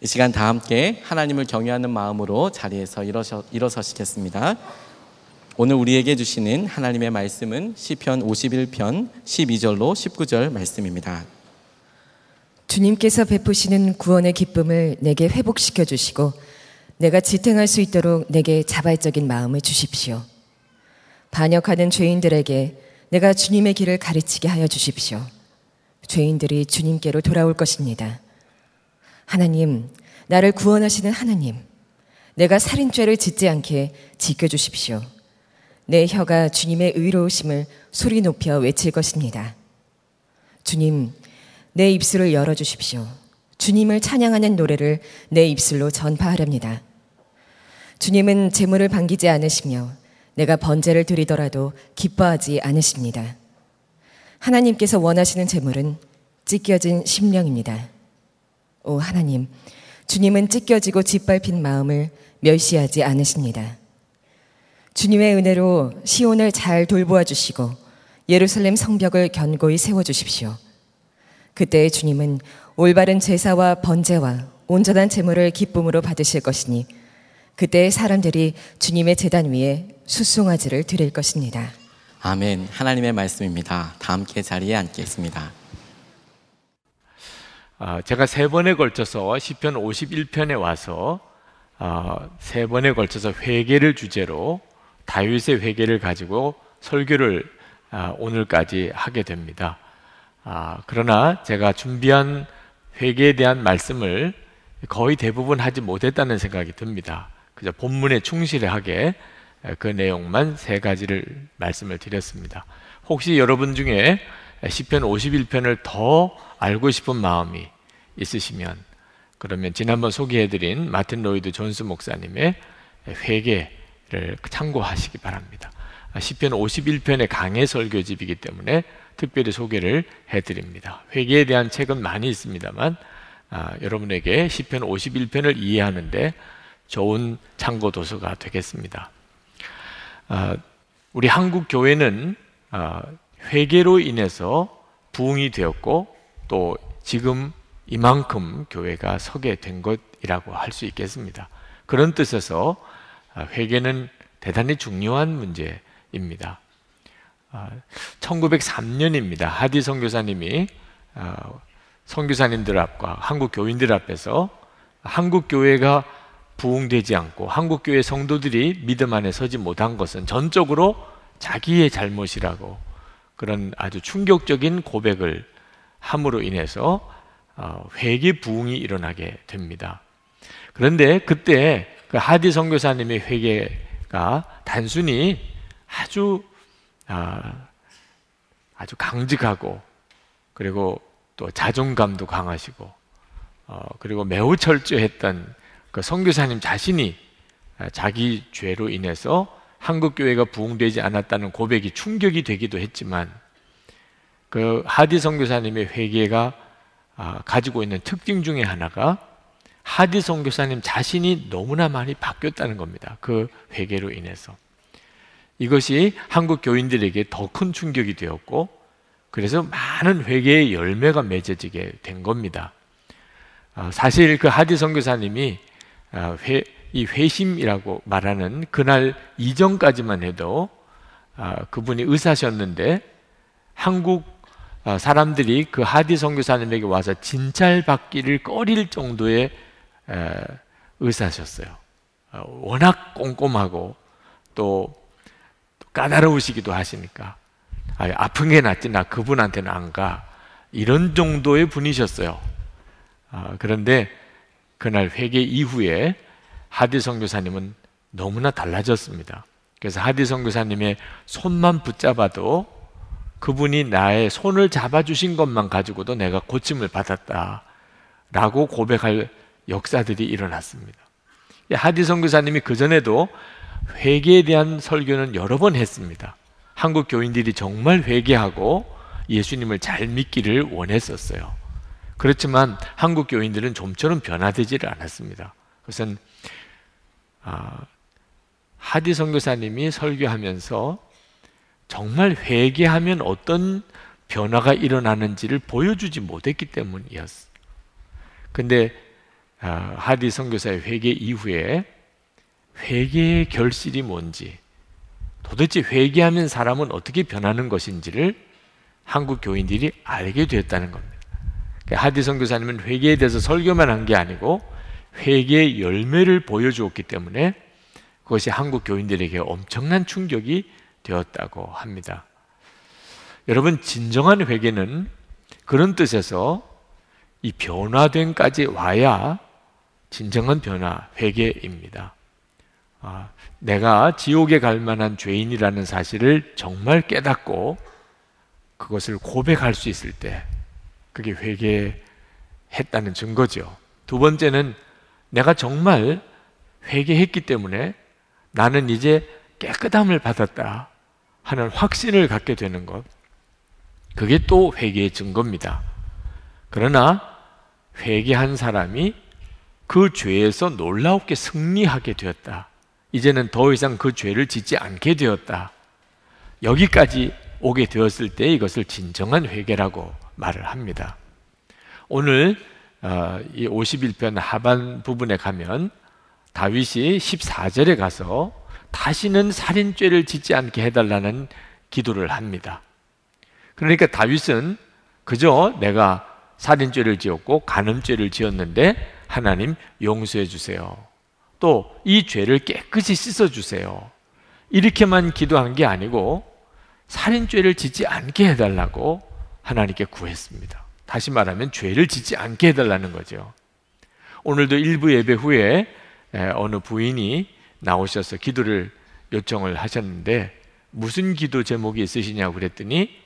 이 시간 다 함께 하나님을 경외하는 마음으로 자리에서 일어서, 일어서시겠습니다. 오늘 우리에게 주시는 하나님의 말씀은 시편 51편 12절로 19절 말씀입니다. 주님께서 베푸시는 구원의 기쁨을 내게 회복시켜 주시고 내가 지탱할 수 있도록 내게 자발적인 마음을 주십시오. 반역하는 죄인들에게 내가 주님의 길을 가르치게 하여 주십시오. 죄인들이 주님께로 돌아올 것입니다. 하나님, 나를 구원하시는 하나님, 내가 살인죄를 짓지 않게 지켜주십시오. 내 혀가 주님의 의로우심을 소리 높여 외칠 것입니다. 주님, 내 입술을 열어주십시오. 주님을 찬양하는 노래를 내 입술로 전파하렵니다. 주님은 재물을 반기지 않으시며 내가 번제를 드리더라도 기뻐하지 않으십니다. 하나님께서 원하시는 재물은 찢겨진 심령입니다. 오 하나님, 주님은 찢겨지고 짓밟힌 마음을 멸시하지 않으십니다. 주님의 은혜로 시온을 잘 돌보아 주시고 예루살렘 성벽을 견고히 세워 주십시오. 그때 주님은 올바른 제사와 번제와 온전한 제물을 기쁨으로 받으실 것이니 그때 사람들이 주님의 제단 위에 수송아지를 드릴 것입니다. 아멘. 하나님의 말씀입니다. 다 함께 자리에 앉겠습니다. 아, 제가 세 번에 걸쳐서 시편 51편에 와서 아, 세 번에 걸쳐서 회개를 주제로 다윗의 회개를 가지고 설교를 아, 오늘까지 하게 됩니다. 그러나 제가 준비한 회개에 대한 말씀을 거의 대부분 하지 못했다는 생각이 듭니다. 그저 본문에 충실하게 그 내용만 세 가지를 말씀을 드렸습니다. 혹시 여러분 중에 시편 51편을 더 알고 싶은 마음이 있으시면 그러면 지난번 소개해드린 마틴 로이드 존스 목사님의 회개를 참고하시기 바랍니다. 시편 51편의 강해 설교집이기 때문에 특별히 소개를 해드립니다. 회개에 대한 책은 많이 있습니다만 아, 여러분에게 시편 51편을 이해하는데 좋은 참고 도서가 되겠습니다. 아, 우리 한국 교회는 아, 회개로 인해서 부흥이 되었고 또 지금 이만큼 교회가 서게 된 것이라고 할 수 있겠습니다. 그런 뜻에서 아, 회개는 대단히 중요한 문제입니다. 1903년입니다. 하디 선교사님이 선교사님들 앞과 한국 교인들 앞에서 한국 교회가 부흥되지 않고 한국 교회 성도들이 믿음 안에 서지 못한 것은 전적으로 자기의 잘못이라고 그런 아주 충격적인 고백을 함으로 인해서 어, 회개 부흥이 일어나게 됩니다. 그런데 그때 그 하디 선교사님의 회개가 단순히 아주 아, 아주 강직하고 그리고 또 자존감도 강하시고 어, 그리고 매우 철저했던 그 선교사님 자신이 자기 죄로 인해서 한국 교회가 부흥되지 않았다는 고백이 충격이 되기도 했지만 그 하디 선교사님의 회개가 아, 가지고 있는 특징 중에 하나가 하디 선교사님 자신이 너무나 많이 바뀌었다는 겁니다. 그 회개로 인해서 이것이 한국 교인들에게 더 큰 충격이 되었고 그래서 많은 회개의 열매가 맺어지게 된 겁니다. 아, 사실 그 하디 선교사님이 아, 회, 이 회심이라고 말하는 그날 이전까지만 해도 그분이 의사셨는데 한국 어, 사람들이 그 하디 선교사님에게 와서 진찰 받기를 꺼릴 정도의 의사셨어요. 어, 워낙 꼼꼼하고 또 까다로우시기도 하시니까 아픈 게 낫지 나 그분한테는 안 가. 이런 정도의 분이셨어요. 어, 그런데 그날 회개 이후에 하디 선교사님은 너무나 달라졌습니다. 그래서 하디 선교사님의 손만 붙잡아도 그분이 나의 손을 잡아주신 것만 가지고도 내가 고침을 받았다. 라고 고백할 역사들이 일어났습니다. 하디 선교사님이 그 전에도 회개에 대한 설교는 여러 번 했습니다. 한국 교인들이 정말 회개하고 예수님을 잘 믿기를 원했었어요. 그렇지만 한국 교인들은 좀처럼 변화되지를 않았습니다. 그것은 아, 하디 선교사님이 설교하면서 정말 회개하면 어떤 변화가 일어나는지를 보여주지 못했기 때문이었어. 근데 아, 하디 선교사의 회개 이후에 회개의 결실이 뭔지 도대체 회개하면 사람은 어떻게 변하는 것인지를 한국 교인들이 알게 되었다는 겁니다. 그러니까 하디 선교사님은 회개에 대해서 설교만 한 게 아니고 회개의 열매를 보여주었기 때문에 그것이 한국 교인들에게 엄청난 충격이 되었다고 합니다. 여러분 진정한 회개는 그런 뜻에서 이 변화됨까지 와야 진정한 변화, 회개입니다. 아, 내가 지옥에 갈 만한 죄인이라는 사실을 정말 깨닫고 그것을 고백할 수 있을 때 그게 회개했다는 증거죠. 두 번째는 내가 정말 회개했기 때문에 나는 이제 깨끗함을 받았다 하는 확신을 갖게 되는 것. 그게 또 회개의 증거입니다. 그러나 회개한 사람이 그 죄에서 놀라웠게 승리하게 되었다. 이제는 더 이상 그 죄를 짓지 않게 되었다. 여기까지 오게 되었을 때 이것을 진정한 회개라고 말을 합니다. 오늘 어, 이 51편 하반 부분에 가면 다윗이 14절에 가서 다시는 살인죄를 짓지 않게 해달라는 기도를 합니다. 그러니까 다윗은 그저 내가 살인죄를 지었고 간음죄를 지었는데 하나님 용서해 주세요. 또 이 죄를 깨끗이 씻어 주세요. 이렇게만 기도한 게 아니고 살인죄를 짓지 않게 해달라고 하나님께 구했습니다. 다시 말하면 죄를 짓지 않게 해달라는 거죠. 오늘도 일부 예배 후에 어느 부인이 나오셔서 기도를 요청을 하셨는데 무슨 기도 제목이 있으시냐고 그랬더니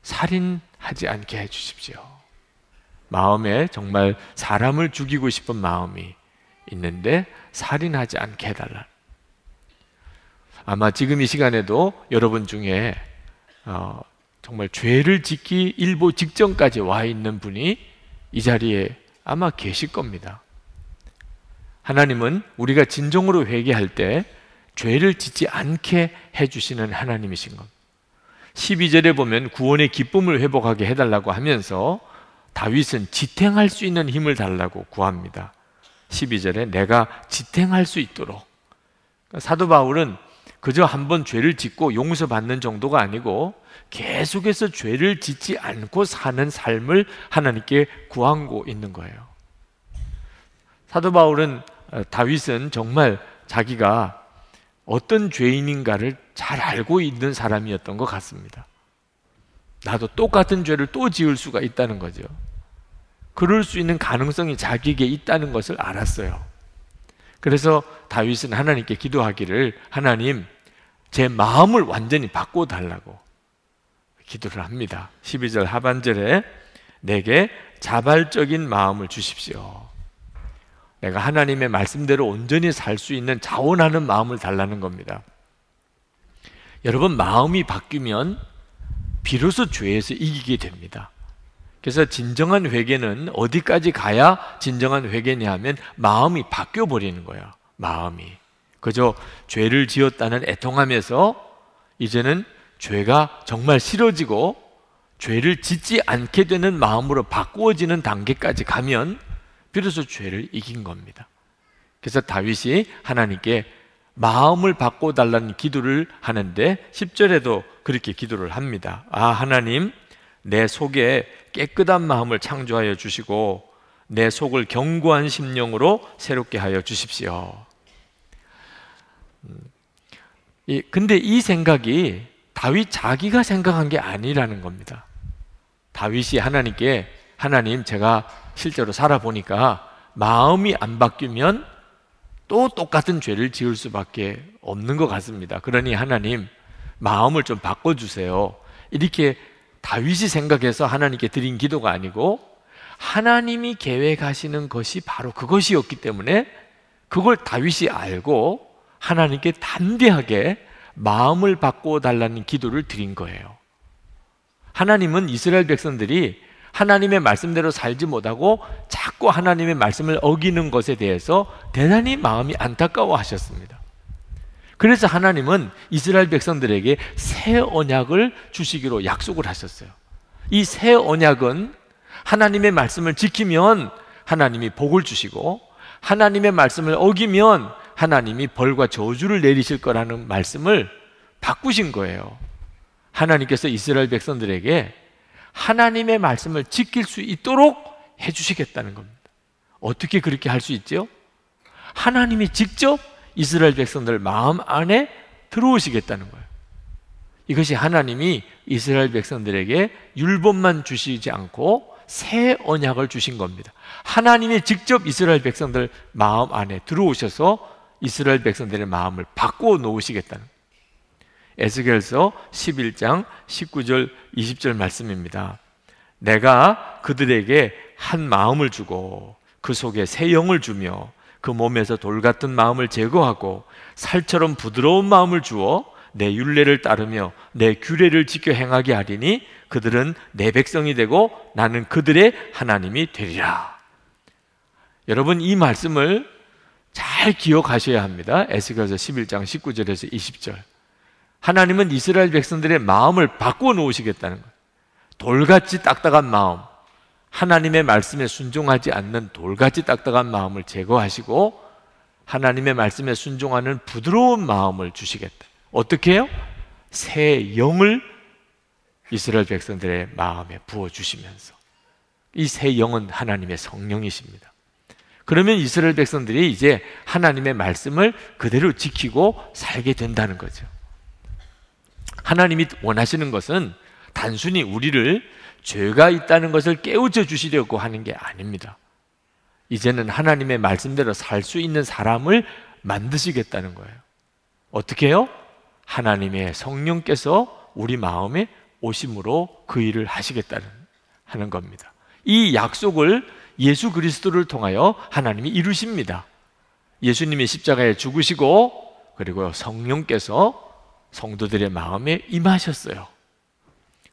살인하지 않게 해 주십시오. 마음에 정말 사람을 죽이고 싶은 마음이 있는데 살인하지 않게 해달라. 아마 지금 이 시간에도 여러분 중에 어, 정말 죄를 짓기 일보 직전까지 와 있는 분이 이 자리에 아마 계실 겁니다. 하나님은 우리가 진정으로 회개할 때 죄를 짓지 않게 해주시는 하나님이신 것. 12절에 보면 구원의 기쁨을 회복하게 해달라고 하면서 다윗은 지탱할 수 있는 힘을 달라고 구합니다. 12절에 내가 지탱할 수 있도록. 사도 바울은 그저 한 번 죄를 짓고 용서받는 정도가 아니고 계속해서 죄를 짓지 않고 사는 삶을 하나님께 구하고 있는 거예요. 사도 바울은 어, 다윗은 정말 자기가 어떤 죄인인가를 잘 알고 있는 사람이었던 것 같습니다. 나도 똑같은 죄를 또 지을 수가 있다는 거죠. 그럴 수 있는 가능성이 자기에게 있다는 것을 알았어요. 그래서 다윗은 하나님께 기도하기를 하나님 제 마음을 완전히 바꿔 달라고 기도를 합니다. 12절 하반절에 내게 자발적인 마음을 주십시오. 내가 하나님의 말씀대로 온전히 살 수 있는 자원하는 마음을 달라는 겁니다. 여러분 마음이 바뀌면 비로소 죄에서 이기게 됩니다. 그래서 진정한 회개는 어디까지 가야 진정한 회개냐 하면 마음이 바뀌어 버리는 거예요. 마음이. 그저 죄를 지었다는 애통함에서 이제는 죄가 정말 싫어지고 죄를 짓지 않게 되는 마음으로 바꾸어지는 단계까지 가면 비로소 죄를 이긴 겁니다. 그래서 다윗이 하나님께 마음을 바꿔달라는 기도를 하는데 10절에도 그렇게 기도를 합니다. 아, 하나님, 내 속에 깨끗한 마음을 창조하여 주시고 내 속을 견고한 심령으로 새롭게 하여 주십시오. 음, 근데 이 생각이 다윗 자기가 생각한 게 아니라는 겁니다. 다윗이 하나님께 하나님 제가 실제로 살아보니까 마음이 안 바뀌면 또 똑같은 죄를 지을 수밖에 없는 것 같습니다. 그러니 하나님 마음을 좀 바꿔주세요. 이렇게 다윗이 생각해서 하나님께 드린 기도가 아니고 하나님이 계획하시는 것이 바로 그것이었기 때문에 그걸 다윗이 알고 하나님께 담대하게 마음을 바꿔 달라는 기도를 드린 거예요. 하나님은 이스라엘 백성들이 하나님의 말씀대로 살지 못하고 자꾸 하나님의 말씀을 어기는 것에 대해서 대단히 마음이 안타까워 하셨습니다. 그래서 하나님은 이스라엘 백성들에게 새 언약을 주시기로 약속을 하셨어요. 이 새 언약은 하나님의 말씀을 지키면 하나님이 복을 주시고 하나님의 말씀을 어기면 하나님이 벌과 저주를 내리실 거라는 말씀을 바꾸신 거예요. 하나님께서 이스라엘 백성들에게 하나님의 말씀을 지킬 수 있도록 해주시겠다는 겁니다. 어떻게 그렇게 할 수 있죠? 하나님이 직접 이스라엘 백성들 마음 안에 들어오시겠다는 거예요. 이것이 하나님이 이스라엘 백성들에게 율법만 주시지 않고 새 언약을 주신 겁니다. 하나님이 직접 이스라엘 백성들 마음 안에 들어오셔서 이스라엘 백성들의 마음을 바꾸어 놓으시겠다는 에스겔서 11장 19절 20절 말씀입니다. 내가 그들에게 한 마음을 주고 그 속에 새 영을 주며 그 몸에서 돌 같은 마음을 제거하고 살처럼 부드러운 마음을 주어 내 윤례를 따르며 내 규례를 지켜 행하게 하리니 그들은 내 백성이 되고 나는 그들의 하나님이 되리라. 여러분 이 말씀을 잘 기억하셔야 합니다. 에스겔서 11장 19절에서 20절. 하나님은 이스라엘 백성들의 마음을 바꾸어 놓으시겠다는 거예요. 돌같이 딱딱한 마음, 하나님의 말씀에 순종하지 않는 돌같이 딱딱한 마음을 제거하시고 하나님의 말씀에 순종하는 부드러운 마음을 주시겠다. 어떻게 해요? 새 영을 이스라엘 백성들의 마음에 부어 주시면서 이 새 영은 하나님의 성령이십니다. 그러면 이스라엘 백성들이 이제 하나님의 말씀을 그대로 지키고 살게 된다는 거죠. 하나님이 원하시는 것은 단순히 우리를 죄가 있다는 것을 깨우쳐 주시려고 하는 게 아닙니다. 이제는 하나님의 말씀대로 살 수 있는 사람을 만드시겠다는 거예요. 어떻게 해요? 하나님의 성령께서 우리 마음에 오심으로 그 일을 하시겠다는 하는 겁니다. 이 약속을 예수 그리스도를 통하여 하나님이 이루십니다. 예수님이 십자가에 죽으시고 그리고 성령께서 성도들의 마음에 임하셨어요.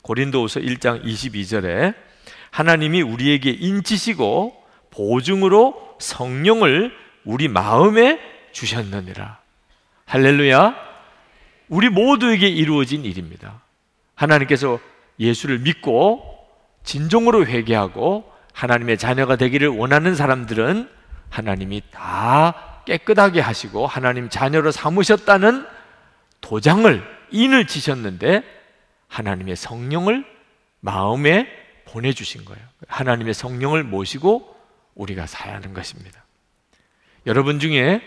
고린도후서 1장 22절에 하나님이 우리에게 인치시고 보증으로 성령을 우리 마음에 주셨느니라. 할렐루야. 우리 모두에게 이루어진 일입니다. 하나님께서 예수를 믿고 진정으로 회개하고 하나님의 자녀가 되기를 원하는 사람들은 하나님이 다 깨끗하게 하시고 하나님 자녀로 삼으셨다는 도장을 인을 치셨는데 하나님의 성령을 마음에 보내주신 거예요. 하나님의 성령을 모시고 우리가 살아야 하는 것입니다. 여러분 중에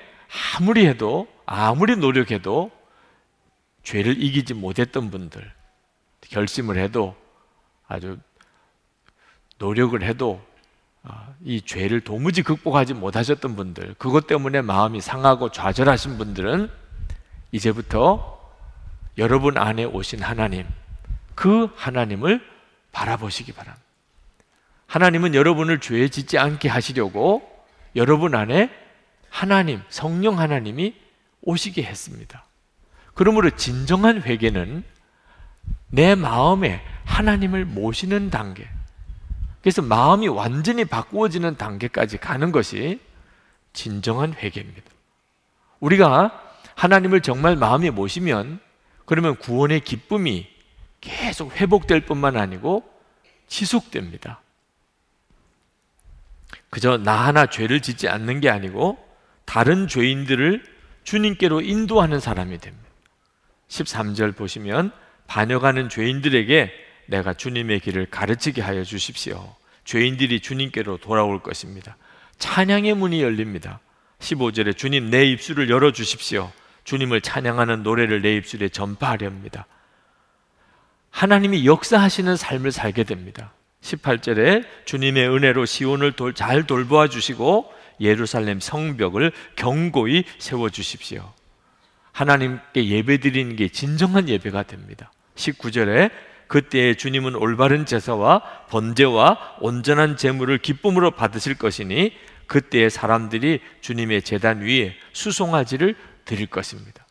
아무리 해도, 아무리 노력해도 죄를 이기지 못했던 분들, 결심을 해도 아주 노력을 해도 아, 이 죄를 도무지 극복하지 못하셨던 분들, 그것 때문에 마음이 상하고 좌절하신 분들은 이제부터 여러분 안에 오신 하나님, 그 하나님을 바라보시기 바랍니다. 하나님은 여러분을 죄 짓지 않게 하시려고 여러분 안에 하나님, 성령 하나님이 오시게 했습니다. 그러므로 진정한 회개는 내 마음에 하나님을 모시는 단계. 그래서 마음이 완전히 바꾸어지는 단계까지 가는 것이 진정한 회개입니다. 우리가 하나님을 정말 마음에 모시면 그러면 구원의 기쁨이 계속 회복될 뿐만 아니고 지속됩니다. 그저 나 하나 죄를 짓지 않는 게 아니고 다른 죄인들을 주님께로 인도하는 사람이 됩니다. 13절 보시면 반역하는 죄인들에게 내가 주님의 길을 가르치게 하여 주십시오. 죄인들이 주님께로 돌아올 것입니다. 찬양의 문이 열립니다. 15절에 주님 내 입술을 열어 주십시오. 주님을 찬양하는 노래를 내 입술에 전파하려 합니다. 하나님이 역사하시는 삶을 살게 됩니다. 18절에 주님의 은혜로 시온을 돌, 잘 돌보아 주시고 예루살렘 성벽을 견고히 세워 주십시오. 하나님께 예배드리는 게 진정한 예배가 됩니다. 19절에 그때 주님은 올바른 제사와 번제와 온전한 제물을 기쁨으로 받으실 것이니 그때 사람들이 주님의 제단 위에 수송아지를 드릴 것입니다.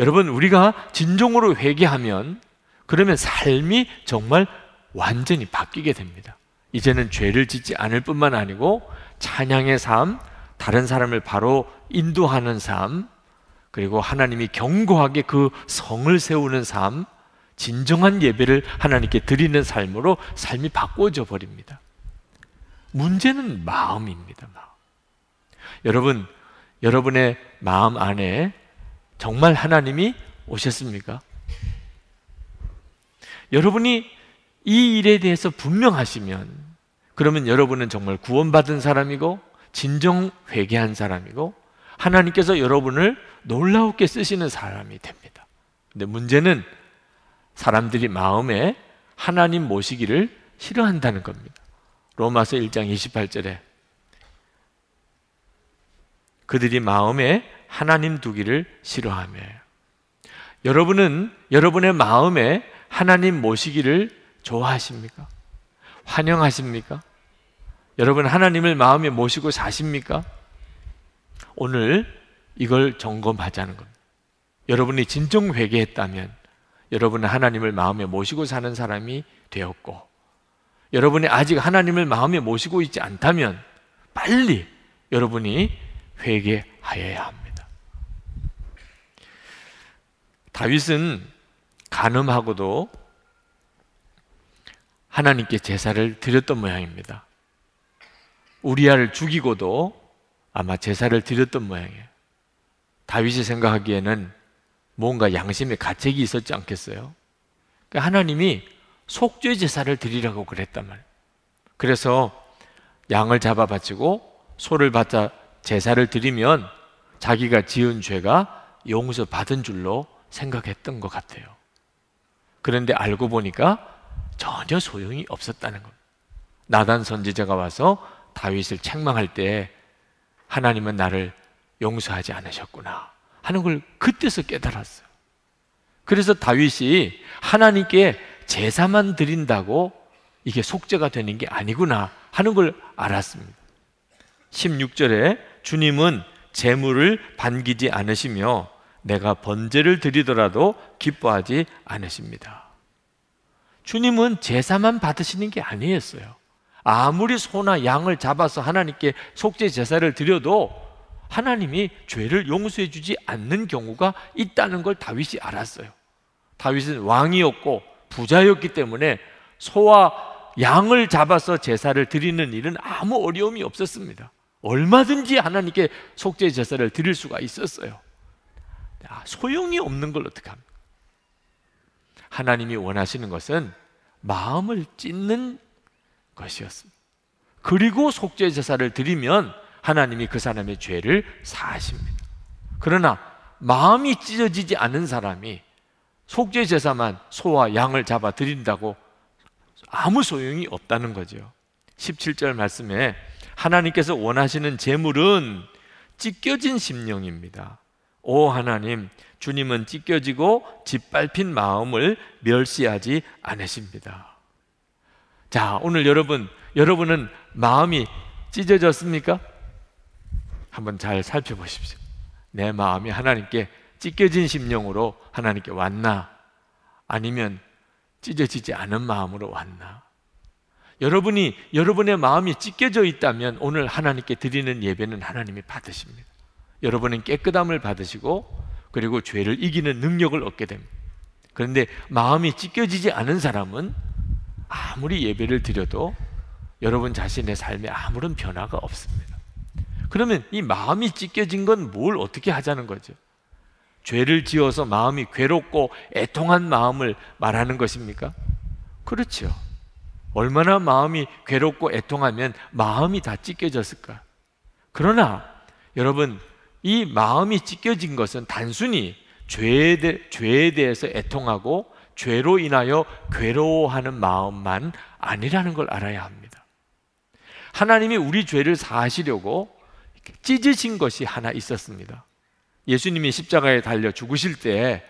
여러분, 우리가 진정으로 회개하면 그러면 삶이 정말 완전히 바뀌게 됩니다. 이제는 죄를 짓지 않을 뿐만 아니고 찬양의 삶, 다른 사람을 바로 인도하는 삶, 그리고 하나님이 견고하게 그 성을 세우는 삶, 진정한 예배를 하나님께 드리는 삶으로 삶이 바꿔져 버립니다. 문제는 마음입니다. 마음. 여러분, 여러분의 마음 안에 정말 하나님이 오셨습니까? 여러분이 이 일에 대해서 분명하시면 그러면 여러분은 정말 구원받은 사람이고 진정 회개한 사람이고 하나님께서 여러분을 놀라웠게 쓰시는 사람이 됩니다. 근데 문제는 사람들이 마음에 하나님 모시기를 싫어한다는 겁니다. 로마서 1장 28절에 그들이 마음에 하나님 두기를 싫어하며 여러분은 여러분의 마음에 하나님 모시기를 좋아하십니까? 환영하십니까? 여러분 하나님을 마음에 모시고 사십니까? 오늘 이걸 점검하자는 겁니다. 여러분이 진정 회개했다면 여러분은 하나님을 마음에 모시고 사는 사람이 되었고 여러분이 아직 하나님을 마음에 모시고 있지 않다면 빨리 여러분이 회개하여야 합니다. 다윗은 간음하고도 하나님께 제사를 드렸던 모양입니다. 우리아를 죽이고도 아마 제사를 드렸던 모양이에요. 다윗이 생각하기에는 뭔가 양심의 가책이 있었지 않겠어요? 그러니까 하나님이 속죄 제사를 드리라고 그랬단 말이에요. 그래서 양을 잡아 바치고 소를 바쳐 제사를 드리면 자기가 지은 죄가 용서 받은 줄로 생각했던 것 같아요. 그런데 알고 보니까 전혀 소용이 없었다는 겁니다. 나단 선지자가 와서 다윗을 책망할 때 하나님은 나를 용서하지 않으셨구나 하는 걸 그때서 깨달았어요. 그래서 다윗이 하나님께 제사만 드린다고 이게 속죄가 되는 게 아니구나 하는 걸 알았습니다. 16절에 주님은 재물을 반기지 않으시며 내가 번제를 드리더라도 기뻐하지 않으십니다. 주님은 제사만 받으시는 게 아니었어요. 아무리 소나 양을 잡아서 하나님께 속죄 제사를 드려도 하나님이 죄를 용서해 주지 않는 경우가 있다는 걸 다윗이 알았어요. 다윗은 왕이었고 부자였기 때문에 소와 양을 잡아서 제사를 드리는 일은 아무 어려움이 없었습니다. 얼마든지 하나님께 속죄 제사를 드릴 수가 있었어요. 아, 소용이 없는 걸 어떻게 합니까? 하나님이 원하시는 것은 마음을 찢는 것이었습니다. 그리고 속죄 제사를 드리면 하나님이 그 사람의 죄를 사하십니다. 그러나 마음이 찢어지지 않은 사람이 속죄 제사만 소와 양을 잡아 드린다고 아무 소용이 없다는 거죠. 17절 말씀에 하나님께서 원하시는 제물은 찢겨진 심령입니다. 오 하나님, 주님은 찢겨지고 짓밟힌 마음을 멸시하지 않으십니다. 자, 오늘 여러분, 여러분은 마음이 찢어졌습니까? 한번 잘 살펴보십시오. 내 마음이 하나님께 찢겨진 심령으로 하나님께 왔나? 아니면 찢어지지 않은 마음으로 왔나? 여러분이 여러분의 마음이 찢겨져 있다면 오늘 하나님께 드리는 예배는 하나님이 받으십니다. 여러분은 깨끗함을 받으시고 그리고 죄를 이기는 능력을 얻게 됩니다. 그런데 마음이 찢겨지지 않은 사람은 아무리 예배를 드려도 여러분 자신의 삶에 아무런 변화가 없습니다. 그러면 이 마음이 찢겨진 건 뭘 어떻게 하자는 거죠? 죄를 지어서 마음이 괴롭고 애통한 마음을 말하는 것입니까? 그렇죠. 얼마나 마음이 괴롭고 애통하면 마음이 다 찢겨졌을까? 그러나 여러분 이 마음이 찢겨진 것은 단순히 죄에, 대, 죄에 대해서 애통하고 죄로 인하여 괴로워하는 마음만 아니라는 걸 알아야 합니다. 하나님이 우리 죄를 사하시려고 찢으신 것이 하나 있었습니다. 예수님이 십자가에 달려 죽으실 때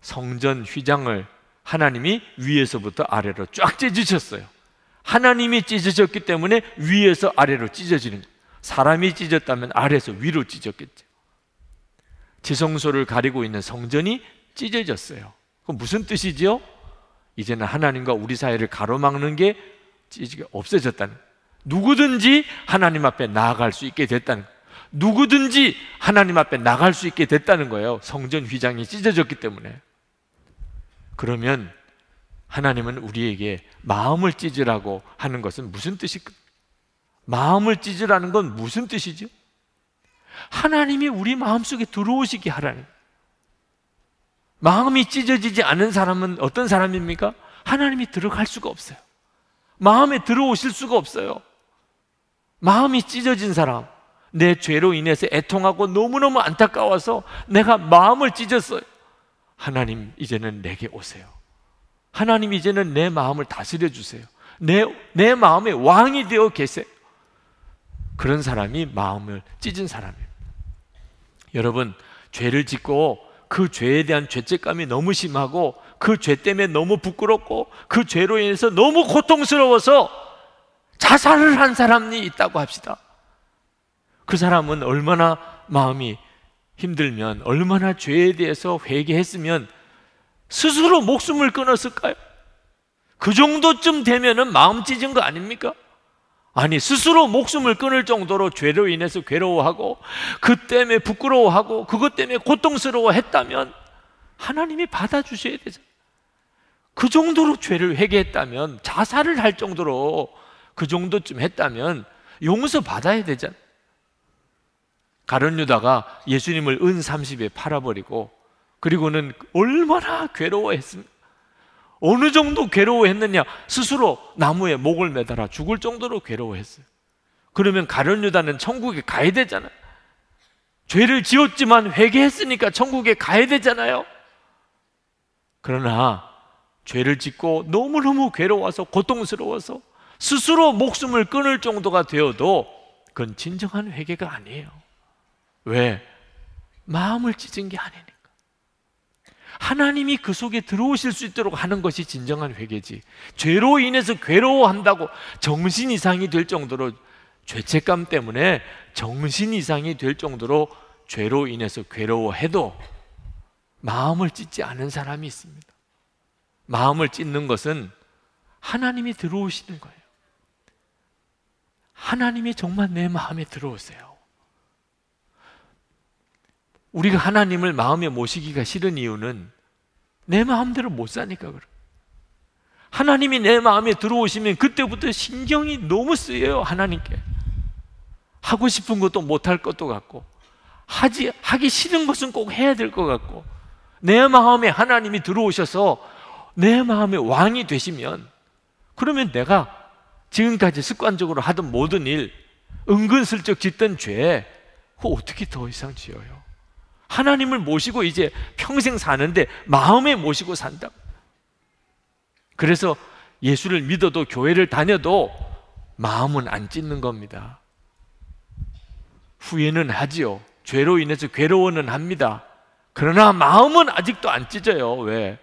성전 휘장을 하나님이 위에서부터 아래로 쫙 찢으셨어요. 하나님이 찢으셨기 때문에 위에서 아래로 찢어지는. 사람이 찢었다면 아래에서 위로 찢었겠죠. 지성소를 가리고 있는 성전이 찢어졌어요. 그럼 무슨 뜻이죠? 이제는 하나님과 우리 사이를 가로막는 게 없어졌다는 누구든지 하나님 앞에 나아갈 수 있게 됐다는 누구든지 하나님 앞에 나갈 수 있게 됐다는 거예요. 성전 휘장이 찢어졌기 때문에. 그러면 하나님은 우리에게 마음을 찢으라고 하는 것은 무슨 뜻일까? 마음을 찢으라는 건 무슨 뜻이죠? 하나님이 우리 마음속에 들어오시게 하라는 마음이 찢어지지 않은 사람은 어떤 사람입니까? 하나님이 들어갈 수가 없어요. 마음에 들어오실 수가 없어요. 마음이 찢어진 사람, 내 죄로 인해서 애통하고 너무너무 안타까워서 내가 마음을 찢었어요. 하나님, 이제는 내게 오세요. 하나님, 이제는 내 마음을 다스려 주세요. 내, 내 마음의 왕이 되어 계세요. 그런 사람이 마음을 찢은 사람이에요. 여러분, 죄를 짓고 그 죄에 대한 죄책감이 너무 심하고 그 죄 때문에 너무 부끄럽고 그 죄로 인해서 너무 고통스러워서 자살을 한 사람이 있다고 합시다. 그 사람은 얼마나 마음이 힘들면 얼마나 죄에 대해서 회개했으면 스스로 목숨을 끊었을까요? 그 정도쯤 되면은 마음 찢은 거 아닙니까? 아니 스스로 목숨을 끊을 정도로 죄로 인해서 괴로워하고 그 때문에 부끄러워하고 그것 때문에 고통스러워 했다면 하나님이 받아주셔야 되죠. 그 정도로 죄를 회개했다면 자살을 할 정도로 그 정도쯤 했다면 용서 받아야 되잖아. 가론 유다가 예수님을 은 30에 팔아버리고 그리고는 얼마나 괴로워했습니까? 어느 정도 괴로워했느냐? 스스로 나무에 목을 매달아 죽을 정도로 괴로워했어요. 그러면 가련 유다는 천국에 가야 되잖아요. 죄를 지었지만 회개했으니까 천국에 가야 되잖아요. 그러나 죄를 짓고 너무너무 괴로워서 고통스러워서 스스로 목숨을 끊을 정도가 되어도 그건 진정한 회개가 아니에요. 왜? 마음을 찢은 게 아니니까. 하나님이 그 속에 들어오실 수 있도록 하는 것이 진정한 회개지. 죄로 인해서 괴로워한다고 정신 이상이 될 정도로 죄책감 때문에 정신 이상이 될 정도로 죄로 인해서 괴로워해도 마음을 찢지 않은 사람이 있습니다. 마음을 찢는 것은 하나님이 들어오시는 거예요. 하나님이 정말 내 마음에 들어오세요. 우리가 하나님을 마음에 모시기가 싫은 이유는 내 마음대로 못 사니까 그래. 하나님이 내 마음에 들어오시면 그때부터 신경이 너무 쓰여요, 하나님께. 하고 싶은 것도 못할 것도 같고, 하지, 하기 싫은 것은 꼭 해야 될 것 같고, 내 마음에 하나님이 들어오셔서 내 마음의 왕이 되시면, 그러면 내가 지금까지 습관적으로 하던 모든 일, 은근슬쩍 짓던 죄, 어떻게 더 이상 지어요? 하나님을 모시고 이제 평생 사는데 마음에 모시고 산다. 그래서 예수를 믿어도 교회를 다녀도 마음은 안 찢는 겁니다. 후회는 하지요. 죄로 인해서 괴로워는 합니다. 그러나 마음은 아직도 안 찢어요. 왜?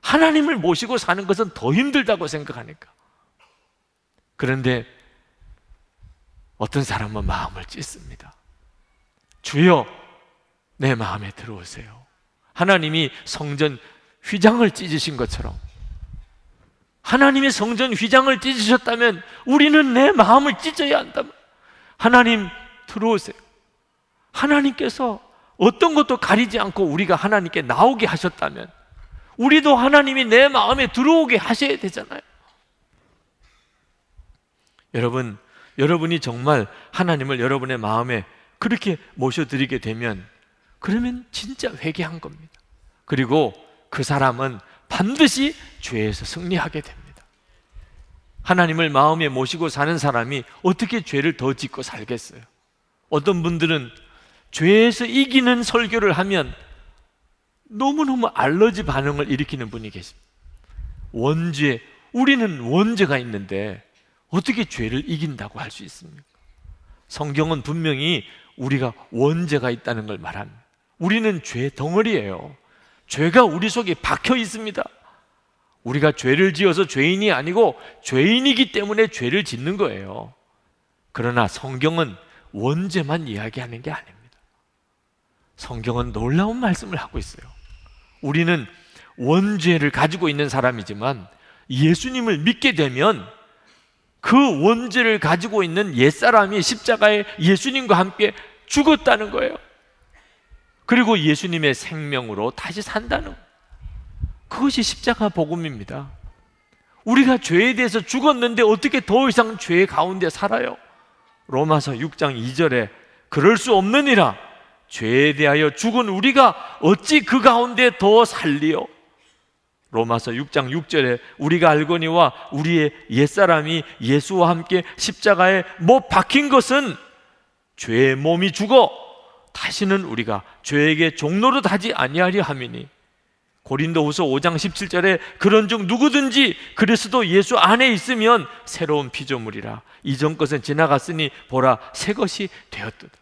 하나님을 모시고 사는 것은 더 힘들다고 생각하니까. 그런데 어떤 사람은 마음을 찢습니다. 주여, 내 마음에 들어오세요. 하나님이 성전 휘장을 찢으신 것처럼 하나님의 성전 휘장을 찢으셨다면 우리는 내 마음을 찢어야 한다. 하나님 들어오세요. 하나님께서 어떤 것도 가리지 않고 우리가 하나님께 나오게 하셨다면 우리도 하나님이 내 마음에 들어오게 하셔야 되잖아요. 여러분, 여러분이 정말 하나님을 여러분의 마음에 그렇게 모셔드리게 되면 그러면 진짜 회개한 겁니다. 그리고 그 사람은 반드시 죄에서 승리하게 됩니다. 하나님을 마음에 모시고 사는 사람이 어떻게 죄를 더 짓고 살겠어요? 어떤 분들은 죄에서 이기는 설교를 하면 너무너무 알러지 반응을 일으키는 분이 계십니다. 원죄, 우리는 원죄가 있는데 어떻게 죄를 이긴다고 할 수 있습니까? 성경은 분명히 우리가 원죄가 있다는 걸 말합니다. 우리는 죄 덩어리예요. 죄가 우리 속에 박혀 있습니다. 우리가 죄를 지어서 죄인이 아니고 죄인이기 때문에 죄를 짓는 거예요. 그러나 성경은 원죄만 이야기하는 게 아닙니다. 성경은 놀라운 말씀을 하고 있어요. 우리는 원죄를 가지고 있는 사람이지만 예수님을 믿게 되면 그 원죄를 가지고 있는 옛사람이 십자가에 예수님과 함께 죽었다는 거예요. 그리고 예수님의 생명으로 다시 산다는 그것이 십자가 복음입니다. 우리가 죄에 대해서 죽었는데 어떻게 더 이상 죄 가운데 살아요? 로마서 6장 2절에 그럴 수 없느니라 죄에 대하여 죽은 우리가 어찌 그 가운데 더 살리요? 로마서 6장 6절에 우리가 알거니와 우리의 옛사람이 예수와 함께 십자가에 못 박힌 것은 죄의 몸이 죽어 다시는 우리가 죄에게 종로로 하지 아니하려 함이니 고린도후서 5장 17절에 그런즉 누구든지 그리스도 예수 안에 있으면 새로운 피조물이라 이전 것은 지나갔으니 보라 새 것이 되었도다.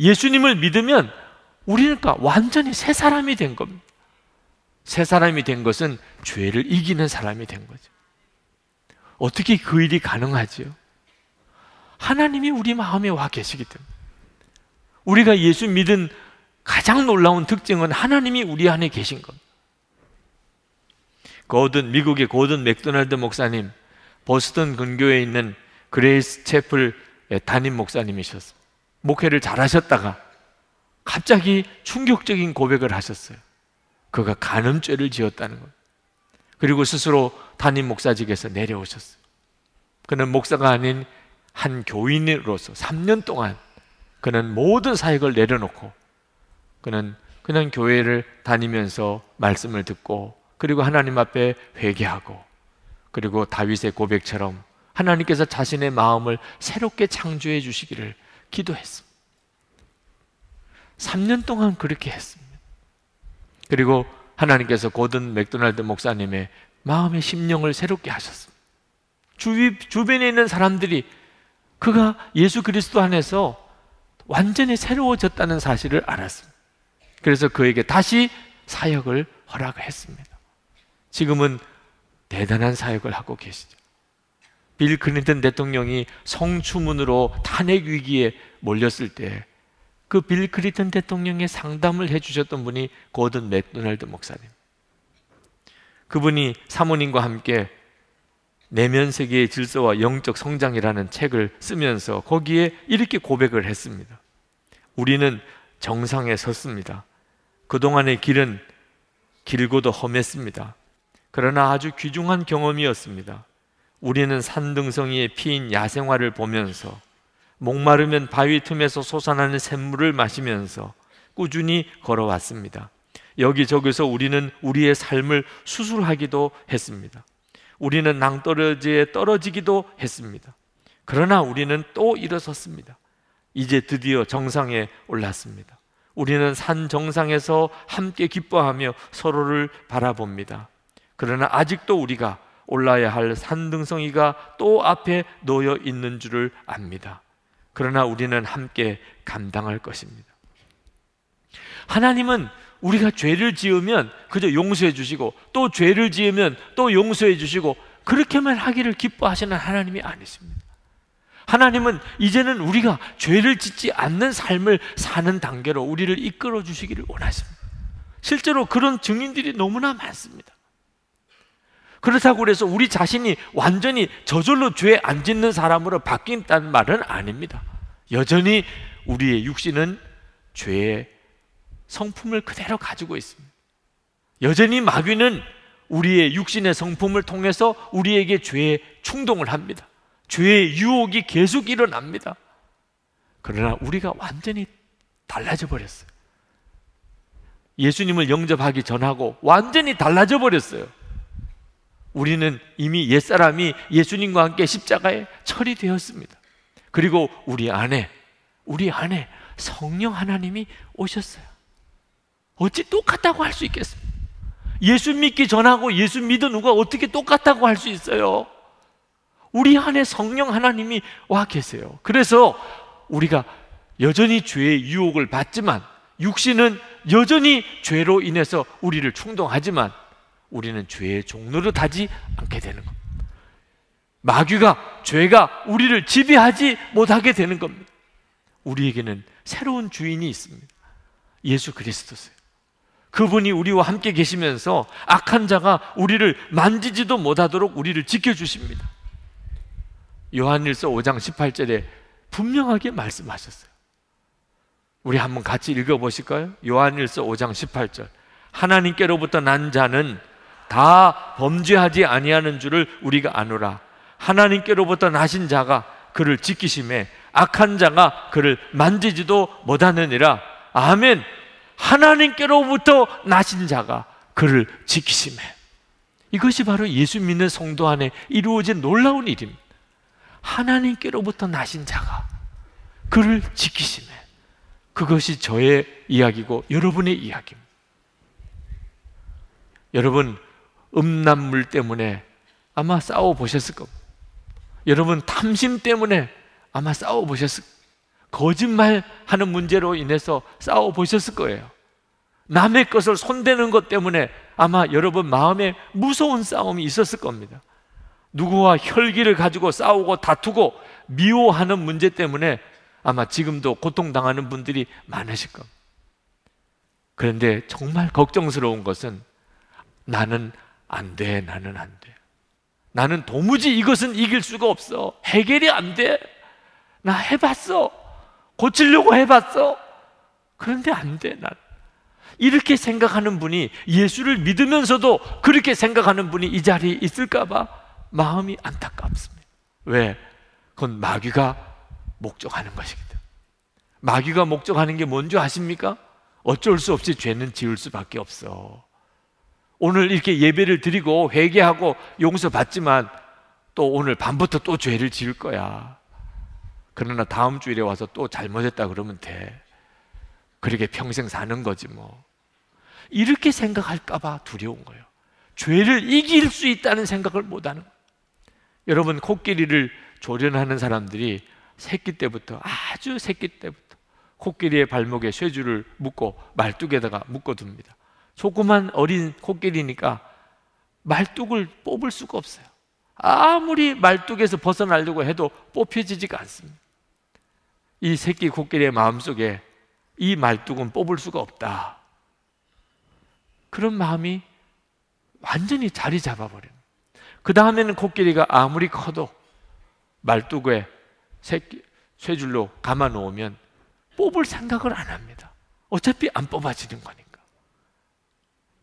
예수님을 믿으면 우리는 완전히 새 사람이 된 겁니다. 새 사람이 된 것은 죄를 이기는 사람이 된 거죠. 어떻게 그 일이 가능하지요? 하나님이 우리 마음에 와 계시기 때문에. 우리가 예수 믿은 가장 놀라운 특징은 하나님이 우리 안에 계신 것. 고든 미국의 고든 맥도날드 목사님, 보스턴 근교에 있는 그레이스 채플 담임 목사님이셨어요. 목회를 잘 하셨다가 갑자기 충격적인 고백을 하셨어요. 그가 간음죄를 지었다는 것. 그리고 스스로 담임 목사직에서 내려오셨어요. 그는 목사가 아닌 한 교인으로서 3년 동안 그는 모든 사역을 내려놓고 그는 그냥 교회를 다니면서 말씀을 듣고 그리고 하나님 앞에 회개하고 그리고 다윗의 고백처럼 하나님께서 자신의 마음을 새롭게 창조해 주시기를 기도했습니다. 3년 동안 그렇게 했습니다. 그리고 하나님께서 고든 맥도날드 목사님의 마음의 심령을 새롭게 하셨습니다. 주위, 주변에 있는 사람들이 그가 예수 그리스도 안에서 완전히 새로워졌다는 사실을 알았습니다. 그래서 그에게 다시 사역을 허락했습니다. 지금은 대단한 사역을 하고 계시죠. 빌 클린턴 대통령이 성추문으로 탄핵 위기에 몰렸을 때 그 빌 클린턴 대통령의 상담을 해주셨던 분이 고든 맥도날드 목사님. 그분이 사모님과 함께 내면 세계의 질서와 영적 성장이라는 책을 쓰면서 거기에 이렇게 고백을 했습니다. 우리는 정상에 섰습니다. 그동안의 길은 길고도 험했습니다. 그러나 아주 귀중한 경험이었습니다. 우리는 산등성이의 피인 야생화를 보면서 목마르면 바위 틈에서 솟아나는 샘물을 마시면서 꾸준히 걸어왔습니다. 여기저기서 우리는 우리의 삶을 수술하기도 했습니다. 우리는 낭떠러지에 떨어지기도 했습니다. 그러나 우리는 또 일어섰습니다. 이제 드디어 정상에 올랐습니다. 우리는 산 정상에서 함께 기뻐하며 서로를 바라봅니다. 그러나 아직도 우리가 올라야 할 산등성이가 또 앞에 놓여 있는 줄을 압니다. 그러나 우리는 함께 감당할 것입니다. 하나님은 우리가 죄를 지으면 그저 용서해 주시고 또 죄를 지으면 또 용서해 주시고 그렇게만 하기를 기뻐하시는 하나님이 아니십니다. 하나님은 이제는 우리가 죄를 짓지 않는 삶을 사는 단계로 우리를 이끌어 주시기를 원하십니다. 실제로 그런 증인들이 너무나 많습니다. 그렇다고 그래서 우리 자신이 완전히 저절로 죄 안 짓는 사람으로 바뀐다는 말은 아닙니다. 여전히 우리의 육신은 죄의 성품을 그대로 가지고 있습니다. 여전히 마귀는 우리의 육신의 성품을 통해서 우리에게 죄의 충동을 합니다. 죄의 유혹이 계속 일어납니다. 그러나 우리가 완전히 달라져 버렸어요. 예수님을 영접하기 전하고 완전히 달라져 버렸어요. 우리는 이미 옛사람이 예수님과 함께 십자가에 처리되었습니다. 그리고 우리 안에, 우리 안에 성령 하나님이 오셨어요. 어찌 똑같다고 할 수 있겠습니까? 예수 믿기 전하고 예수 믿은 누가 어떻게 똑같다고 할 수 있어요? 우리 안에 성령 하나님이 와 계세요. 그래서 우리가 여전히 죄의 유혹을 받지만 육신은 여전히 죄로 인해서 우리를 충동하지만 우리는 죄의 종로를 타지 않게 되는 겁니다. 마귀가 죄가 우리를 지배하지 못하게 되는 겁니다. 우리에게는 새로운 주인이 있습니다. 예수 그리스도세요. 그분이 우리와 함께 계시면서 악한 자가 우리를 만지지도 못하도록 우리를 지켜주십니다. 요한일서 5장 18절에 분명하게 말씀하셨어요. 우리 한번 같이 읽어보실까요? 요한일서 5장 18절. 하나님께로부터 난 자는 다 범죄하지 아니하는 줄을 우리가 아노라. 하나님께로부터 나신 자가 그를 지키심에 악한 자가 그를 만지지도 못하느니라. 아멘. 하나님께로부터 나신 자가 그를 지키심에. 이것이 바로 예수 믿는 성도 안에 이루어진 놀라운 일입니다. 하나님께로부터 나신 자가 그를 지키심에. 그것이 저의 이야기고 여러분의 이야기입니다. 여러분, 음란물 때문에 아마 싸워 보셨을 겁니다. 여러분, 탐심 때문에 아마 싸워 보셨을. 거짓말 하는 문제로 인해서 싸워 보셨을 거예요. 남의 것을 손대는 것 때문에 아마 여러분 마음에 무서운 싸움이 있었을 겁니다. 누구와 혈기를 가지고 싸우고 다투고 미워하는 문제 때문에 아마 지금도 고통당하는 분들이 많으실 겁니다. 그런데 정말 걱정스러운 것은 나는 안 돼, 나는 안 돼. 나는 도무지 이것은 이길 수가 없어. 해결이 안 돼. 나 해봤어. 고치려고 해봤어. 그런데 안 돼, 난. 이렇게 생각하는 분이 예수를 믿으면서도 그렇게 생각하는 분이 이 자리에 있을까봐 마음이 안타깝습니다. 왜? 그건 마귀가 목적하는 것이거든. 마귀가 목적하는 게 뭔지 아십니까? 어쩔 수 없이 죄는 지을 수밖에 없어. 오늘 이렇게 예배를 드리고 회개하고 용서받지만 또 오늘 밤부터 또 죄를 지을 거야. 그러나 다음 주일에 와서 또 잘못했다 그러면 돼. 그렇게 평생 사는 거지 뭐. 이렇게 생각할까봐 두려운 거예요. 죄를 이길 수 있다는 생각을 못 하는 거예요. 여러분, 코끼리를 조련하는 사람들이 새끼 때부터, 아주 새끼 때부터 코끼리의 발목에 쇠줄을 묶고 말뚝에다가 묶어둡니다. 조그만 어린 코끼리니까 말뚝을 뽑을 수가 없어요. 아무리 말뚝에서 벗어나려고 해도 뽑혀지지가 않습니다. 이 새끼 코끼리의 마음속에 이 말뚝은 뽑을 수가 없다. 그런 마음이 완전히 자리 잡아버려요. 그 다음에는 코끼리가 아무리 커도 말뚝에 새끼, 쇠줄로 감아 놓으면 뽑을 생각을 안 합니다. 어차피 안 뽑아지는 거니까.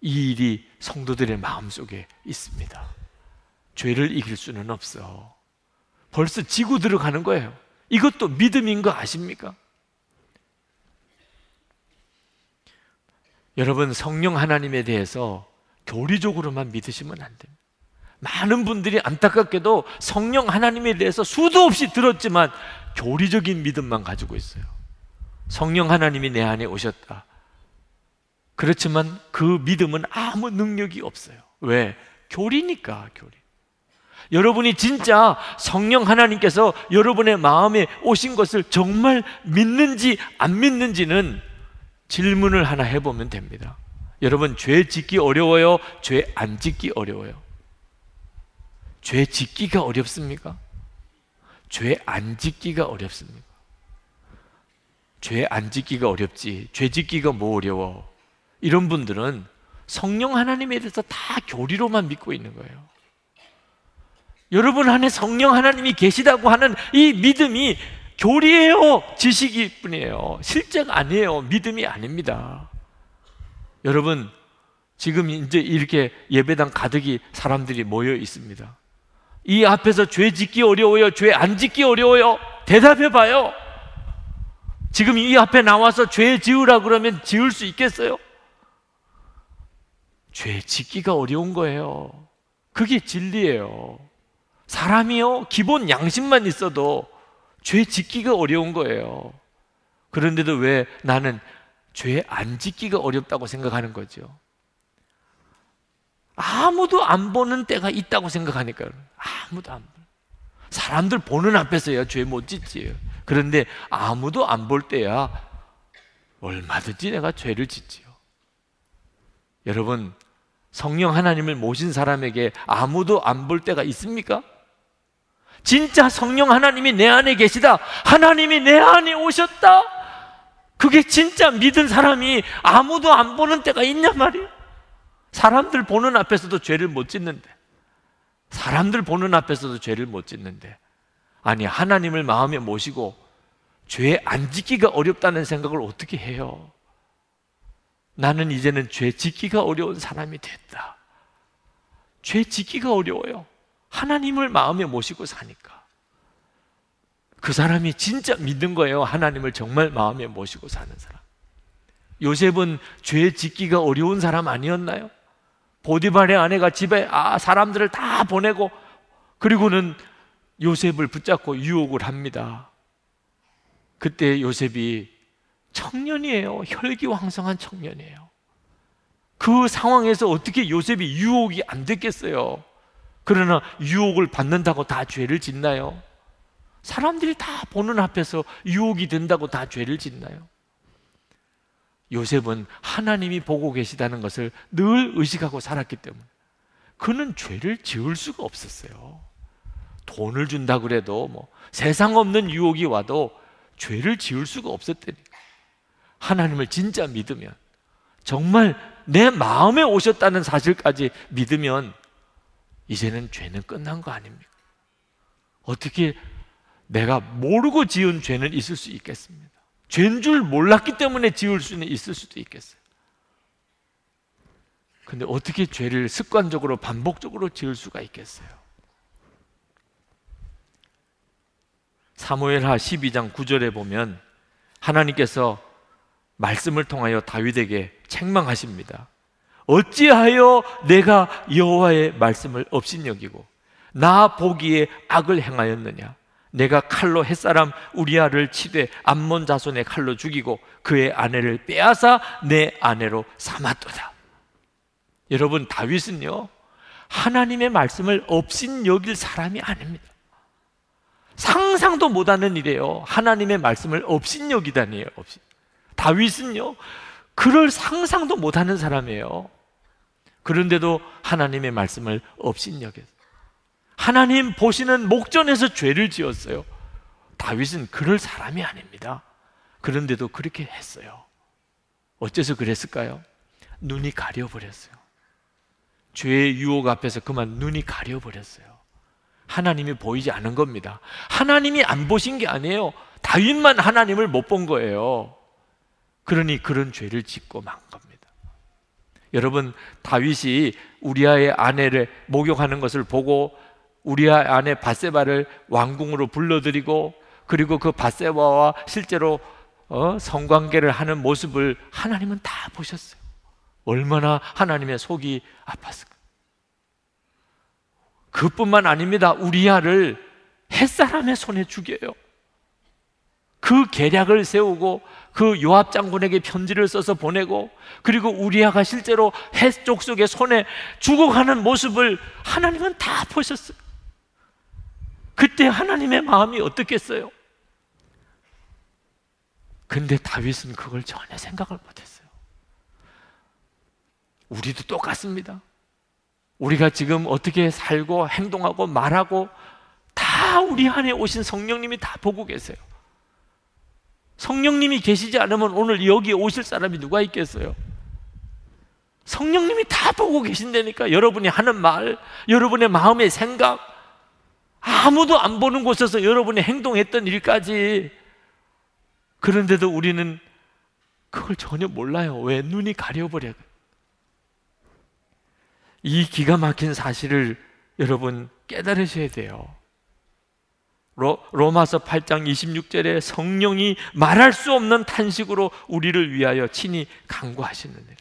이 일이 성도들의 마음속에 있습니다. 죄를 이길 수는 없어. 벌써 지고 들어가는 거예요. 이것도 믿음인 거 아십니까? 여러분 성령 하나님에 대해서 교리적으로만 믿으시면 안 됩니다. 많은 분들이 안타깝게도 성령 하나님에 대해서 수도 없이 들었지만 교리적인 믿음만 가지고 있어요. 성령 하나님이 내 안에 오셨다. 그렇지만 그 믿음은 아무 능력이 없어요. 왜? 교리니까, 교리. 여러분이 진짜 성령 하나님께서 여러분의 마음에 오신 것을 정말 믿는지 안 믿는지는 질문을 하나 해보면 됩니다. 여러분, 죄 짓기 어려워요? 죄 안 짓기 어려워요? 죄 짓기가 어렵습니까? 죄 안 짓기가 어렵습니까? 죄 안 짓기가 어렵지. 죄 짓기가 뭐 어려워? 이런 분들은 성령 하나님에 대해서 다 교리로만 믿고 있는 거예요. 여러분 안에 성령 하나님이 계시다고 하는 이 믿음이 교리예요. 지식일 뿐이에요. 실제가 아니에요. 믿음이 아닙니다. 여러분, 지금 이제 이렇게 예배당 가득이 사람들이 모여 있습니다. 이 앞에서 죄 짓기 어려워요? 죄 안 짓기 어려워요? 대답해 봐요. 지금 이 앞에 나와서 죄 지으라 그러면 지을 수 있겠어요? 죄 짓기가 어려운 거예요. 그게 진리예요. 사람이요, 기본 양심만 있어도 죄 짓기가 어려운 거예요. 그런데도 왜 나는 죄 안 짓기가 어렵다고 생각하는 거죠? 아무도 안 보는 때가 있다고 생각하니까요. 아무도 안 보. 사람들 보는 앞에서야 죄 못 짓지요. 그런데 아무도 안 볼 때야 얼마든지 내가 죄를 짓지요. 여러분, 성령 하나님을 모신 사람에게 아무도 안 볼 때가 있습니까? 진짜 성령 하나님이 내 안에 계시다. 하나님이 내 안에 오셨다. 그게 진짜 믿은 사람이 아무도 안 보는 때가 있냐 말이에요. 사람들 보는 앞에서도 죄를 못 짓는데. 사람들 보는 앞에서도 죄를 못 짓는데. 아니, 하나님을 마음에 모시고 죄 안 짓기가 어렵다는 생각을 어떻게 해요? 나는 이제는 죄 짓기가 어려운 사람이 됐다. 죄 짓기가 어려워요. 하나님을 마음에 모시고 사니까. 그 사람이 진짜 믿는 거예요. 하나님을 정말 마음에 모시고 사는 사람. 요셉은 죄 짓기가 어려운 사람 아니었나요? 보디발의 아내가 집에 아, 사람들을 다 보내고 그리고는 요셉을 붙잡고 유혹을 합니다. 그때 요셉이 청년이에요. 혈기왕성한 청년이에요. 그 상황에서 어떻게 요셉이 유혹이 안 됐겠어요? 그러나 유혹을 받는다고 다 죄를 짓나요? 사람들이 다 보는 앞에서 유혹이 된다고 다 죄를 짓나요? 요셉은 하나님이 보고 계시다는 것을 늘 의식하고 살았기 때문에 그는 죄를 지을 수가 없었어요. 돈을 준다 그래도 뭐 세상 없는 유혹이 와도 죄를 지을 수가 없었다니까. 하나님을 진짜 믿으면 정말 내 마음에 오셨다는 사실까지 믿으면 이제는 죄는 끝난 거 아닙니까? 어떻게 내가 모르고 지은 죄는 있을 수 있겠습니다. 죄인 줄 몰랐기 때문에 지을 수는 있을 수도 있겠어요. 근데 어떻게 죄를 습관적으로 반복적으로 지을 수가 있겠어요? 사무엘하 12장 9절에 보면 하나님께서 말씀을 통하여 다윗에게 책망하십니다. 어찌하여 내가 여호와의 말씀을 업신여기고 나 보기에 악을 행하였느냐? 내가 칼로 햇사람 우리아를 치되 암몬 자손의 칼로 죽이고 그의 아내를 빼앗아 내 아내로 삼았도다. 여러분 다윗은요 하나님의 말씀을 업신 여길 사람이 아닙니다. 상상도 못하는 일이에요. 하나님의 말씀을 업신 여기다니에요. 업신. 다윗은요 그럴 상상도 못하는 사람이에요. 그런데도 하나님의 말씀을 업신 여겼어요. 하나님 보시는 목전에서 죄를 지었어요. 다윗은 그럴 사람이 아닙니다. 그런데도 그렇게 했어요. 어째서 그랬을까요? 눈이 가려버렸어요. 죄의 유혹 앞에서 그만 눈이 가려버렸어요. 하나님이 보이지 않은 겁니다. 하나님이 안 보신 게 아니에요. 다윗만 하나님을 못 본 거예요. 그러니 그런 죄를 짓고 만 겁니다. 여러분, 다윗이 우리아의 아내를 목욕하는 것을 보고 우리아 아내 바세바를 왕궁으로 불러들이고 그리고 그 바세바와 실제로 어, 성관계를 하는 모습을 하나님은 다 보셨어요. 얼마나 하나님의 속이 아팠을까. 그뿐만 아닙니다. 우리아를 햇사람의 손에 죽여요. 그 계략을 세우고 그 요압 장군에게 편지를 써서 보내고 그리고 우리아가 실제로 해쪽 속의 손에 죽어가는 모습을 하나님은 다 보셨어요. 그때 하나님의 마음이 어떻겠어요? 근데 다윗은 그걸 전혀 생각을 못했어요. 우리도 똑같습니다. 우리가 지금 어떻게 살고 행동하고 말하고 다 우리 안에 오신 성령님이 다 보고 계세요. 성령님이 계시지 않으면 오늘 여기에 오실 사람이 누가 있겠어요? 성령님이 다 보고 계신다니까 여러분이 하는 말, 여러분의 마음의 생각, 아무도 안 보는 곳에서 여러분이 행동했던 일까지 그런데도 우리는 그걸 전혀 몰라요. 왜? 눈이 가려버려요. 이 기가 막힌 사실을 여러분 깨달으셔야 돼요. 로, 로마서 8장 26절에 성령이 말할 수 없는 탄식으로 우리를 위하여 친히 강구하시느니라.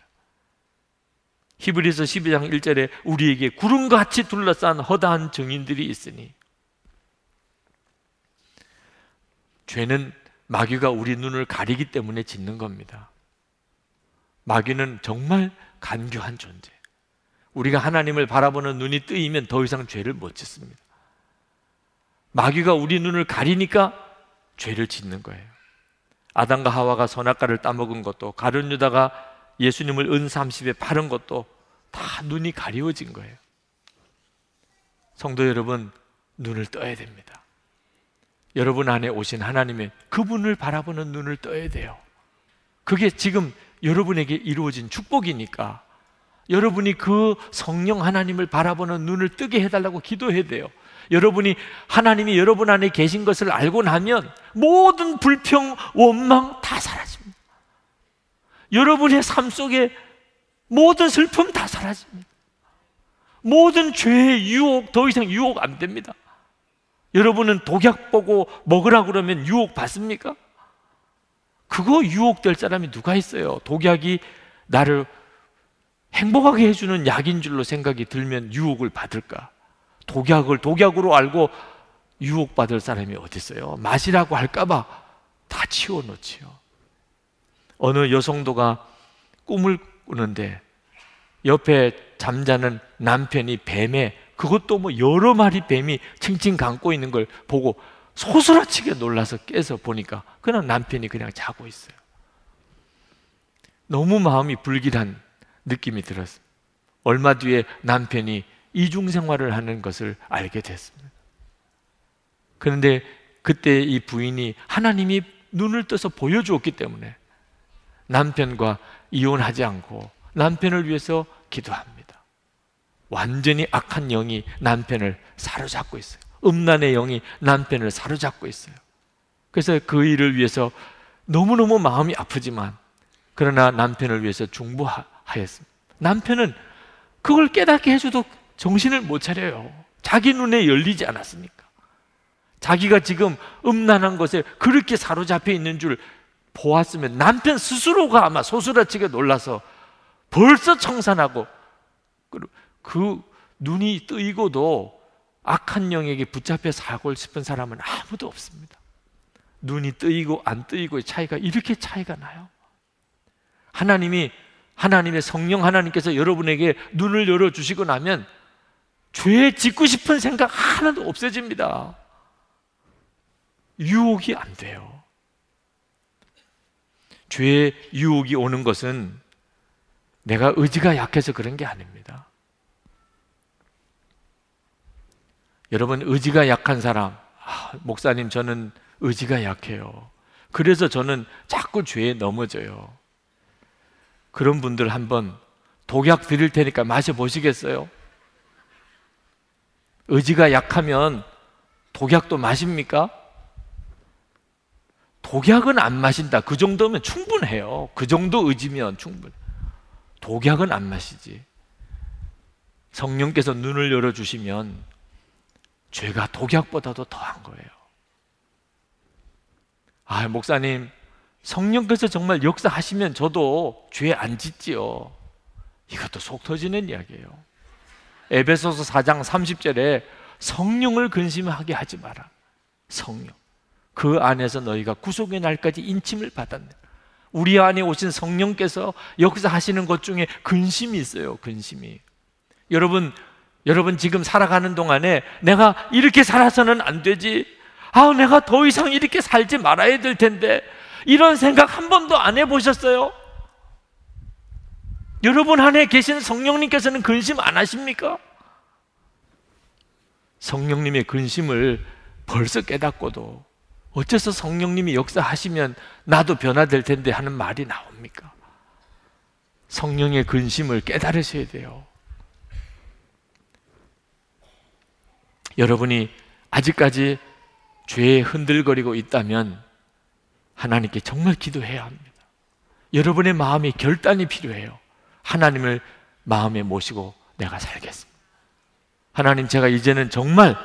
히브리서 12장 1절에 우리에게 구름같이 둘러싼 허다한 증인들이 있으니 죄는 마귀가 우리 눈을 가리기 때문에 짓는 겁니다. 마귀는 정말 간교한 존재. 우리가 하나님을 바라보는 눈이 뜨이면 더 이상 죄를 못 짓습니다. 마귀가 우리 눈을 가리니까 죄를 짓는 거예요. 아담과 하와가 선악과를 따먹은 것도 가룟 유다가 예수님을 은 30에 파는 것도 다 눈이 가리워진 거예요. 성도 여러분, 눈을 떠야 됩니다. 여러분 안에 오신 하나님의 그분을 바라보는 눈을 떠야 돼요. 그게 지금 여러분에게 이루어진 축복이니까 여러분이 그 성령 하나님을 바라보는 눈을 뜨게 해달라고 기도해야 돼요. 여러분이 하나님이 여러분 안에 계신 것을 알고 나면 모든 불평, 원망 다 사라집니다. 여러분의 삶 속에 모든 슬픔 다 사라집니다. 모든 죄의 유혹 더 이상 유혹 안 됩니다. 여러분은 독약 보고 먹으라 그러면 유혹 받습니까? 그거 유혹될 사람이 누가 있어요? 독약이 나를 행복하게 해주는 약인 줄로 생각이 들면 유혹을 받을까? 독약을 독약으로 알고 유혹받을 사람이 어디 있어요? 마시라고 할까봐 다 치워놓지요. 어느 여성도가 꿈을 꾸는데 옆에 잠자는 남편이 뱀에 그것도 뭐 여러 마리 뱀이 칭칭 감고 있는 걸 보고 소스라치게 놀라서 깨서 보니까 그냥 남편이 그냥 자고 있어요. 너무 마음이 불길한 느낌이 들었습니다. 얼마 뒤에 남편이 이중 생활을 하는 것을 알게 됐습니다. 그런데 그때 이 부인이 하나님이 눈을 떠서 보여주었기 때문에 남편과 이혼하지 않고 남편을 위해서 기도합니다. 완전히 악한 영이 남편을 사로잡고 있어요. 음란의 영이 남편을 사로잡고 있어요. 그래서 그 일을 위해서 너무너무 마음이 아프지만 그러나 남편을 위해서 중보하였습니다. 남편은 그걸 깨닫게 해줘도 정신을 못 차려요. 자기 눈에 열리지 않았습니까? 자기가 지금 음란한 것에 그렇게 사로잡혀 있는 줄 보았으면 남편 스스로가 아마 소스라치게 놀라서 벌써 청산하고 그 눈이 뜨이고도 악한 영에게 붙잡혀 살고 싶은 사람은 아무도 없습니다. 눈이 뜨이고 안 뜨이고의 차이가 이렇게 차이가 나요. 하나님이 하나님의 성령 하나님께서 여러분에게 눈을 열어 주시고 나면 죄 짓고 싶은 생각 하나도 없어집니다. 유혹이 안 돼요. 죄의 유혹이 오는 것은 내가 의지가 약해서 그런 게 아닙니다. 여러분, 의지가 약한 사람, 아, 목사님, 저는 의지가 약해요. 그래서 저는 자꾸 죄에 넘어져요. 그런 분들 한번 독약 드릴 테니까 마셔보시겠어요? 의지가 약하면 독약도 마십니까? 독약은 안 마신다. 그 정도면 충분해요. 그 정도 의지면 충분. 독약은 안 마시지. 성령께서 눈을 열어주시면 죄가 독약보다도 더한 거예요. 아, 목사님, 성령께서 정말 역사하시면 저도 죄 안 짓지요. 이것도 속 터지는 이야기예요. 에베소서 4장 30절에 성령을 근심하게 하지 마라. 성령. 그 안에서 너희가 구속의 날까지 인침을 받았네. 우리 안에 오신 성령께서 역사하시는 것 중에 근심이 있어요. 근심이. 여러분, 여러분 지금 살아가는 동안에 내가 이렇게 살아서는 안 되지. 아, 내가 더 이상 이렇게 살지 말아야 될 텐데. 이런 생각 한 번도 안 해보셨어요? 여러분 안에 계신 성령님께서는 근심 안 하십니까? 성령님의 근심을 벌써 깨닫고도 어째서 성령님이 역사하시면 나도 변화될 텐데 하는 말이 나옵니까? 성령의 근심을 깨달으셔야 돼요. 여러분이 아직까지 죄에 흔들거리고 있다면 하나님께 정말 기도해야 합니다. 여러분의 마음이 결단이 필요해요. 하나님을 마음에 모시고 내가 살겠습니다. 하나님, 제가 이제는 정말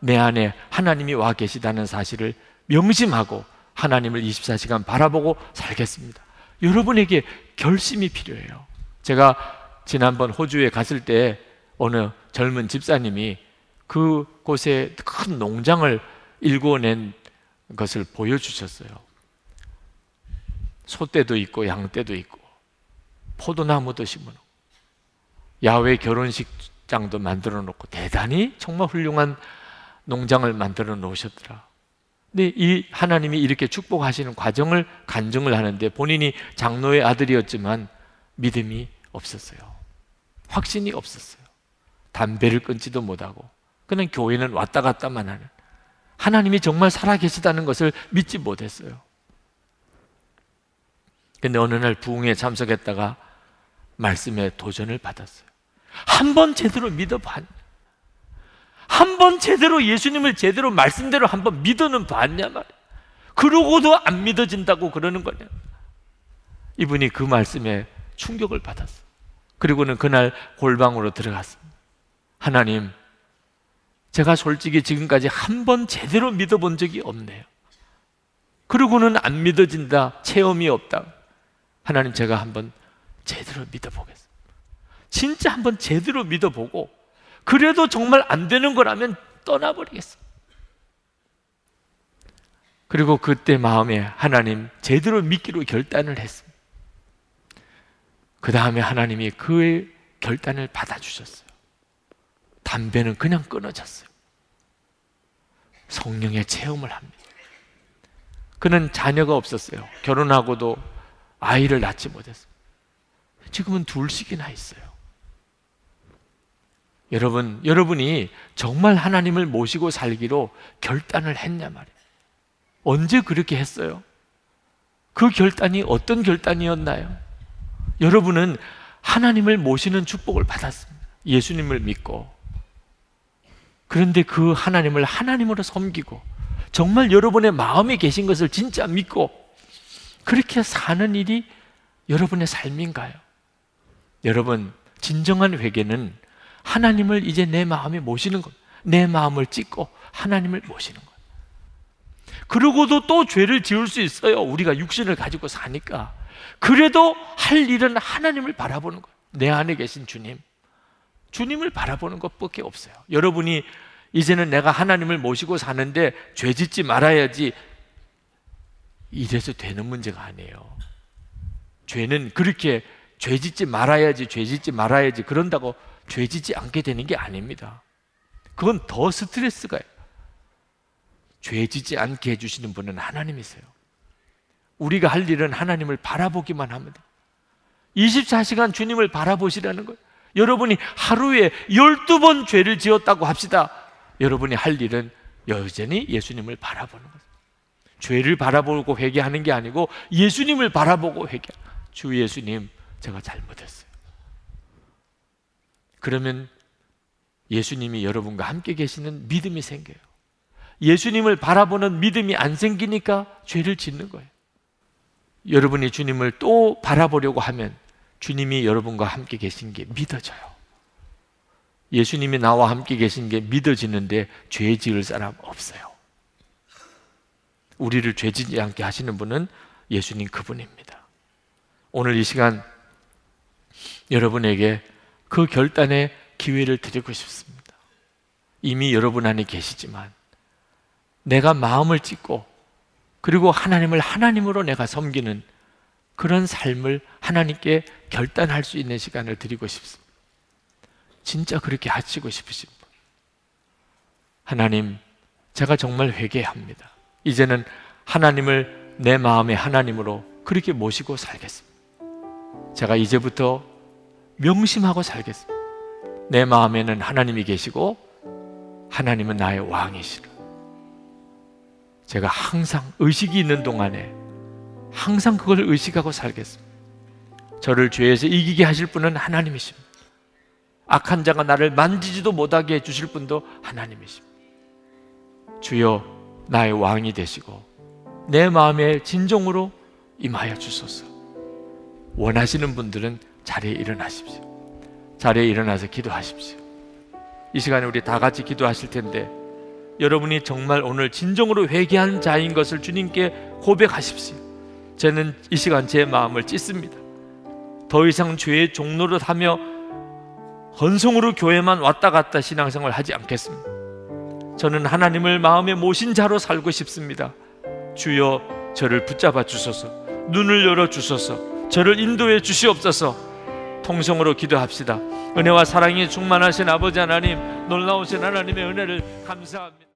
내 안에 하나님이 와 계시다는 사실을 명심하고 하나님을 24시간 바라보고 살겠습니다. 여러분에게 결심이 필요해요. 제가 지난번 호주에 갔을 때 어느 젊은 집사님이 그 곳에 큰 농장을 일궈낸 것을 보여주셨어요. 소떼도 있고 양떼도 있고 포도나무도 심어놓고 야외 결혼식장도 만들어 놓고 대단히 정말 훌륭한 농장을 만들어 놓으셨더라. 근데 이 하나님이 이렇게 축복하시는 과정을 간증을 하는데 본인이 장로의 아들이었지만 믿음이 없었어요. 확신이 없었어요. 담배를 끊지도 못하고 그냥 교회는 왔다 갔다만 하는 하나님이 정말 살아계시다는 것을 믿지 못했어요. 근데 어느 날 부흥에 참석했다가 말씀에 도전을 받았어요. 한 번 제대로 믿어봤. 한번 제대로 예수님을 제대로 말씀대로 한 번 믿어는 봤냐 말이야. 그러고도 안 믿어진다고 그러는 거냐. 이분이 그 말씀에 충격을 받았어. 그리고는 그날 골방으로 들어갔습니다. 하나님, 제가 솔직히 지금까지 한 번 제대로 믿어본 적이 없네요. 그러고는 안 믿어진다, 체험이 없다. 하나님, 제가 한번 제대로 믿어보겠습니다. 진짜 한번 제대로 믿어보고, 그래도 정말 안 되는 거라면 떠나버리겠습니다. 그리고 그때 마음에 하나님 제대로 믿기로 결단을 했습니다. 그 다음에 하나님이 그의 결단을 받아주셨어요. 담배는 그냥 끊어졌어요. 성령의 체험을 합니다. 그는 자녀가 없었어요. 결혼하고도 아이를 낳지 못했어요. 지금은 둘씩이나 있어요. 여러분, 여러분이 정말 하나님을 모시고 살기로 결단을 했냐 말이에요. 언제 그렇게 했어요? 그 결단이 어떤 결단이었나요? 여러분은 하나님을 모시는 축복을 받았습니다. 예수님을 믿고. 그런데 그 하나님을 하나님으로 섬기고, 정말 여러분의 마음에 계신 것을 진짜 믿고, 그렇게 사는 일이 여러분의 삶인가요? 여러분, 진정한 회개는 하나님을 이제 내 마음에 모시는 것, 내 마음을 찢고 하나님을 모시는 것. 그러고도 또 죄를 지을 수 있어요. 우리가 육신을 가지고 사니까. 그래도 할 일은 하나님을 바라보는 거예요. 내 안에 계신 주님. 주님을 바라보는 것밖에 없어요. 여러분이 이제는 내가 하나님을 모시고 사는데 죄 짓지 말아야지. 이래서 되는 문제가 아니에요. 죄는 그렇게 죄 짓지 말아야지, 죄 짓지 말아야지 그런다고 죄 짓지 않게 되는 게 아닙니다. 그건 더 스트레스가요. 죄 짓지 않게 해주시는 분은 하나님이세요. 우리가 할 일은 하나님을 바라보기만 합니다. 24시간 주님을 바라보시라는 거예요. 여러분이 하루에 12번 죄를 지었다고 합시다. 여러분이 할 일은 여전히 예수님을 바라보는 거예요. 죄를 바라보고 회개하는 게 아니고 예수님을 바라보고 회개. 주 예수님, 제가 잘못했어요. 그러면 예수님이 여러분과 함께 계시는 믿음이 생겨요. 예수님을 바라보는 믿음이 안 생기니까 죄를 짓는 거예요. 여러분이 주님을 또 바라보려고 하면 주님이 여러분과 함께 계신 게 믿어져요. 예수님이 나와 함께 계신 게 믿어지는데 죄 지을 사람 없어요. 우리를 죄 짓지 않게 하시는 분은 예수님 그분입니다. 오늘 이 시간 여러분에게 그 결단의 기회를 드리고 싶습니다. 이미 여러분 안에 계시지만 내가 마음을 찢고 그리고 하나님을 하나님으로 내가 섬기는 그런 삶을 하나님께 결단할 수 있는 시간을 드리고 싶습니다. 진짜 그렇게 하시고 싶으신 분. 하나님, 제가 정말 회개합니다. 이제는 하나님을 내 마음의 하나님으로 그렇게 모시고 살겠습니다. 제가 이제부터 명심하고 살겠습니다. 내 마음에는 하나님이 계시고 하나님은 나의 왕이시라. 제가 항상 의식이 있는 동안에 항상 그걸 의식하고 살겠습니다. 저를 죄에서 이기게 하실 분은 하나님이십니다. 악한 자가 나를 만지지도 못하게 해주실 분도 하나님이십니다. 주여 나의 왕이 되시고 내 마음에 진정으로 임하여 주소서. 원하시는 분들은 자리에 일어나십시오. 자리에 일어나서 기도하십시오. 이 시간에 우리 다 같이 기도하실 텐데 여러분이 정말 오늘 진정으로 회개한 자인 것을 주님께 고백하십시오. 저는 이 시간 제 마음을 찢습니다. 더 이상 죄의 종로를 하며 헌성으로 교회만 왔다 갔다 신앙생활 하지 않겠습니다. 저는 하나님을 마음에 모신 자로 살고 싶습니다. 주여 저를 붙잡아 주소서. 눈을 열어 주소서. 저를 인도해 주시옵소서. 통성으로 기도합시다. 은혜와 사랑이 충만하신 아버지 하나님, 놀라우신 하나님의 은혜를 감사합니다.